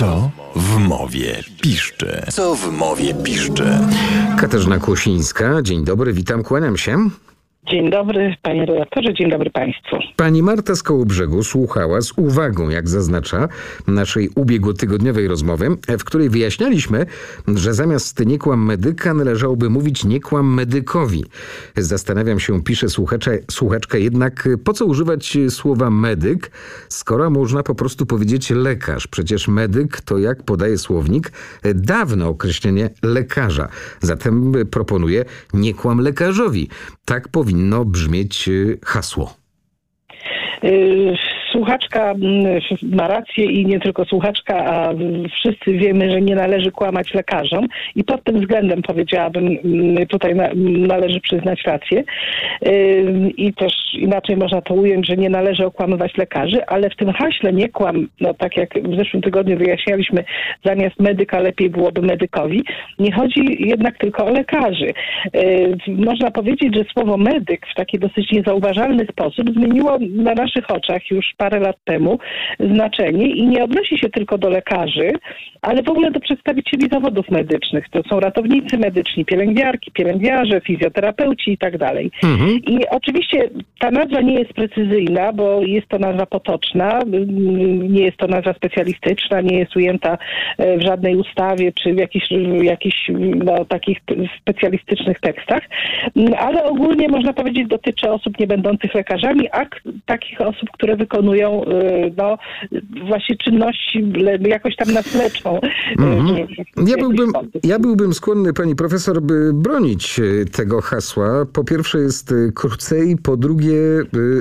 Co w mowie piszczy? Co w mowie piszczy? Katarzyna Kłosińska, dzień dobry, witam, kłaniam się. Dzień dobry panie redaktorze, dzień dobry państwu. Pani Marta z Kołobrzegu słuchała z uwagą, jak zaznacza, naszej ubiegłotygodniowej rozmowy, w której wyjaśnialiśmy, że zamiast nie kłam medyka należałoby mówić nie kłam medykowi. Zastanawiam się, pisze słuchacza, słuchaczka, jednak po co używać słowa medyk, skoro można po prostu powiedzieć lekarz? Przecież medyk to, jak podaje słownik, dawne określenie lekarza. Zatem proponuję nie kłam lekarzowi. Tak powinno brzmieć y, hasło. Słuchaczka mm, ma rację i nie tylko słuchaczka, a wszyscy wiemy, że nie należy kłamać lekarzom i pod tym względem powiedziałabym, mm, tutaj na, należy przyznać rację. I też inaczej można to ująć, że nie należy okłamywać lekarzy, ale w tym haśle nie kłam, no tak jak w zeszłym tygodniu wyjaśnialiśmy, zamiast medyka lepiej byłoby medykowi, nie chodzi jednak tylko o lekarzy. Można powiedzieć, że słowo medyk w taki dosyć niezauważalny sposób zmieniło na naszych oczach już parę lat temu znaczenie i nie odnosi się tylko do lekarzy, ale w ogóle do przedstawicieli zawodów medycznych. To są ratownicy medyczni, pielęgniarki, pielęgniarze, fizjoterapeuci i tak dalej. Mhm. I oczywiście ta nazwa nie jest precyzyjna, bo jest to nazwa potoczna, nie jest to nazwa specjalistyczna, nie jest ujęta e, w żadnej ustawie czy w jakichś, jakichś no, takich specjalistycznych tekstach, ale ogólnie można powiedzieć dotyczy osób nie będących lekarzami, a takich osób, które wykonują y, no, właśnie czynności jakoś tam nas leczą. y, Ja byłbym, ja byłbym skłonny, pani profesor, by bronić e, tego hasła. Po pierwsze jest krócej, po drugie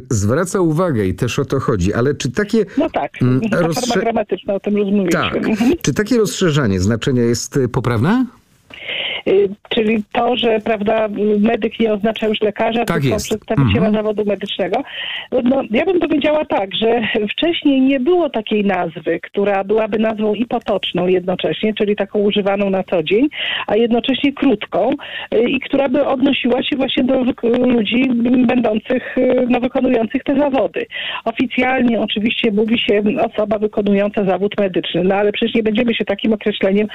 zwraca uwagę i też o to chodzi. Ale czy takie... No tak, Mm, forma gramatyczna, o tym rozmawialiśmy. Tak. Czy takie rozszerzanie znaczenia jest poprawne? Y, Czyli to, że prawda, medyk nie oznacza już lekarza, Tak tylko jest. przedstawiciela Mhm. zawodu medycznego. No, ja bym powiedziała tak, że wcześniej nie było takiej nazwy, która byłaby nazwą i potoczną jednocześnie, czyli taką używaną na co dzień, a jednocześnie krótką y, i która by odnosiła się właśnie do ludzi będących, y, no, wykonujących te zawody. Oficjalnie oczywiście mówi się osoba wykonująca zawód medyczny, no ale przecież nie będziemy się takim określeniem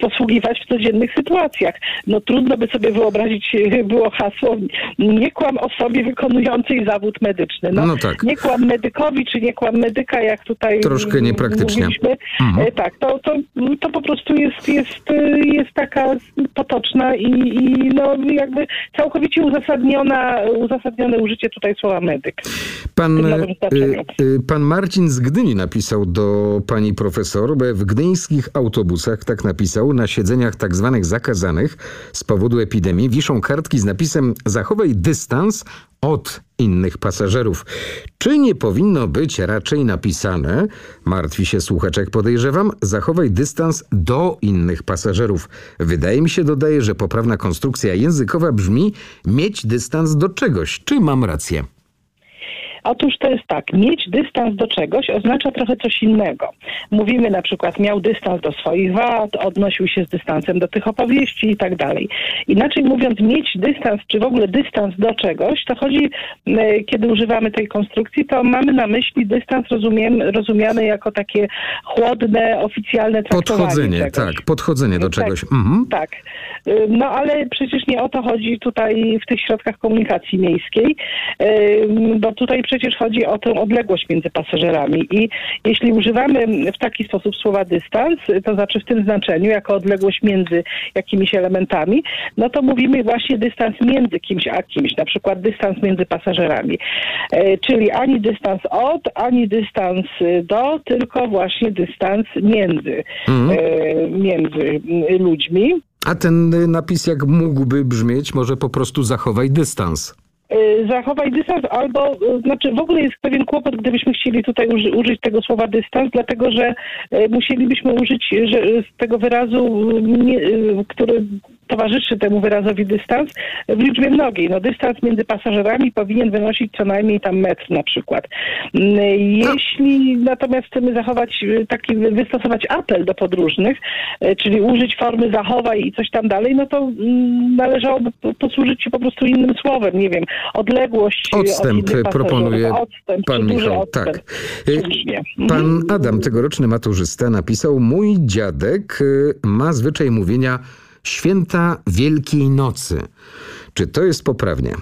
posługiwać w codziennych sytuacjach. No trudno by sobie wyobrazić y, było hasło nie kłam osobie wykonującej zawód medyczny. No, No tak. Nie kłam medykowi, czy nie kłam medyka, jak tutaj Troszkę niepraktycznie. Mhm. E, Tak, to, to, to po prostu jest, jest, y, jest taka potoczna i, i no jakby całkowicie uzasadniona, uzasadnione użycie tutaj słowa medyk. Pan, e, e, pan Marcin z Gdyni napisał do pani profesor, w gdyńskich autobusach, tak napisał, na siedzeniach tak zwanych zakazanych z powodu epidemii wiszą kartki z napisem zachowaj dystans od innych pasażerów. Czy nie powinno być raczej napisane, martwi się słuchaczek podejrzewam, zachowaj dystans do innych pasażerów. Wydaje mi się, dodaje, że poprawna konstrukcja językowa brzmi mieć dystans do czegoś. Czy mam rację? Otóż to jest tak, mieć dystans do czegoś oznacza trochę coś innego. Mówimy na przykład, miał dystans do swoich wad, odnosił się z dystansem do tych opowieści i tak dalej. Inaczej mówiąc, mieć dystans, czy w ogóle dystans do czegoś, to chodzi, kiedy używamy tej konstrukcji, to mamy na myśli dystans rozumiem, rozumiany jako takie chłodne, oficjalne traktowanie Podchodzenie, czegoś. tak, podchodzenie do Tak. czegoś. Mhm. Tak. Y, No ale przecież nie o to chodzi tutaj w tych środkach komunikacji miejskiej, y, bo tutaj przecież chodzi o tę odległość między pasażerami i jeśli używamy w taki sposób słowa dystans, to znaczy w tym znaczeniu, jako odległość między jakimiś elementami, no to mówimy właśnie dystans między kimś a kimś, na przykład dystans między pasażerami. Y, Czyli ani dystans od, ani dystans do, tylko właśnie dystans między, Mhm. y, między ludźmi. A ten y, napis jak mógłby brzmieć, może po prostu zachowaj dystans. Y, zachowaj dystans, albo, y, znaczy w ogóle jest pewien kłopot, gdybyśmy chcieli tutaj uży, użyć tego słowa dystans, dlatego że y, musielibyśmy użyć że, tego wyrazu, nie, który towarzyszy temu wyrazowi dystans w liczbie mnogiej. No dystans między pasażerami powinien wynosić co najmniej tam metr na przykład. Mm, Jeśli natomiast chcemy zachować y, taki, wystosować apel do podróżnych, y, czyli użyć formy zachowaj i coś tam dalej, no to mm, należałoby po- posłużyć się po prostu innym słowem, nie wiem, odległość y, od Odstęp pasażerów, proponuje odstęp, pan Michał. odstęp. Tak. Słusznie. Mhm. Pan Adam, tegoroczny maturzysta, napisał: Mój dziadek ma zwyczaj mówienia święta Wielkiej Nocy. Czy to jest poprawnie?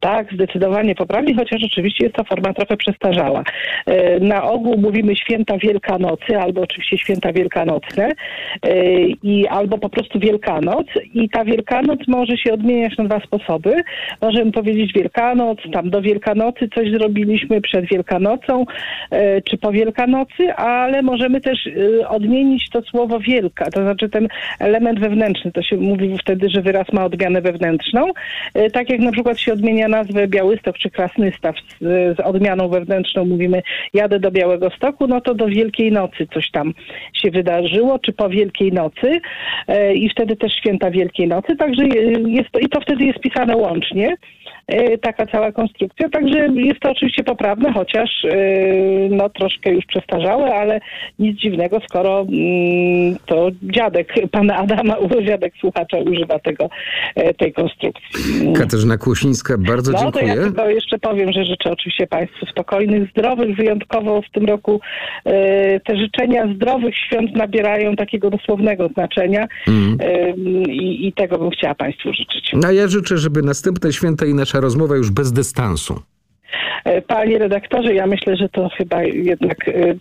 Tak, zdecydowanie poprawnie, chociaż oczywiście jest to forma trochę przestarzała. E, Na ogół mówimy święta Wielkanocy, albo oczywiście święta wielkanocne, e, i albo po prostu Wielkanoc. I ta Wielkanoc może się odmieniać na dwa sposoby. Możemy powiedzieć Wielkanoc, tam do Wielkanocy coś zrobiliśmy przed Wielkanocą, e, czy po Wielkanocy, ale możemy też odmienić to słowo wielka, to znaczy ten element wewnętrzny. To się mówi wtedy, że wyraz ma odmianę wewnętrzną. Tak jak na przykład się odmienia nazwę Białystok czy Krasnystaw z, z odmianą wewnętrzną, mówimy jadę do Białego Stoku, no to do Wielkiej Nocy coś tam się wydarzyło, czy po Wielkiej Nocy. E, i wtedy też święta Wielkiej Nocy, także jest i to wtedy jest pisane łącznie taka cała konstrukcja, także jest to oczywiście poprawne, chociaż e, no troszkę już przestarzałe, ale nic dziwnego, skoro mm, to dziadek pana Adama, dziadek słuchacza używa tego, e, tej konstrukcji. Katarzyna Kłosińska, bardzo No to dziękuję. ja tylko jeszcze powiem, że życzę oczywiście Państwu spokojnych, zdrowych, wyjątkowo w tym roku e, te życzenia zdrowych świąt nabierają takiego dosłownego znaczenia Mm. i, i tego bym chciała Państwu życzyć. A ja życzę, żeby następne święta i nasza rozmowa już bez dystansu. E, Panie redaktorze, ja myślę, że to chyba jednak e,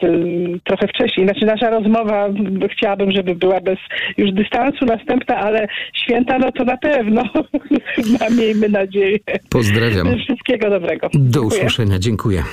trochę wcześniej. Znaczy nasza rozmowa chciałabym, żeby była bez już dystansu następna, ale święta no to na pewno. Miejmy nadzieję. Pozdrawiam. Wszystkiego dobrego. Do usłyszenia. Dziękuję.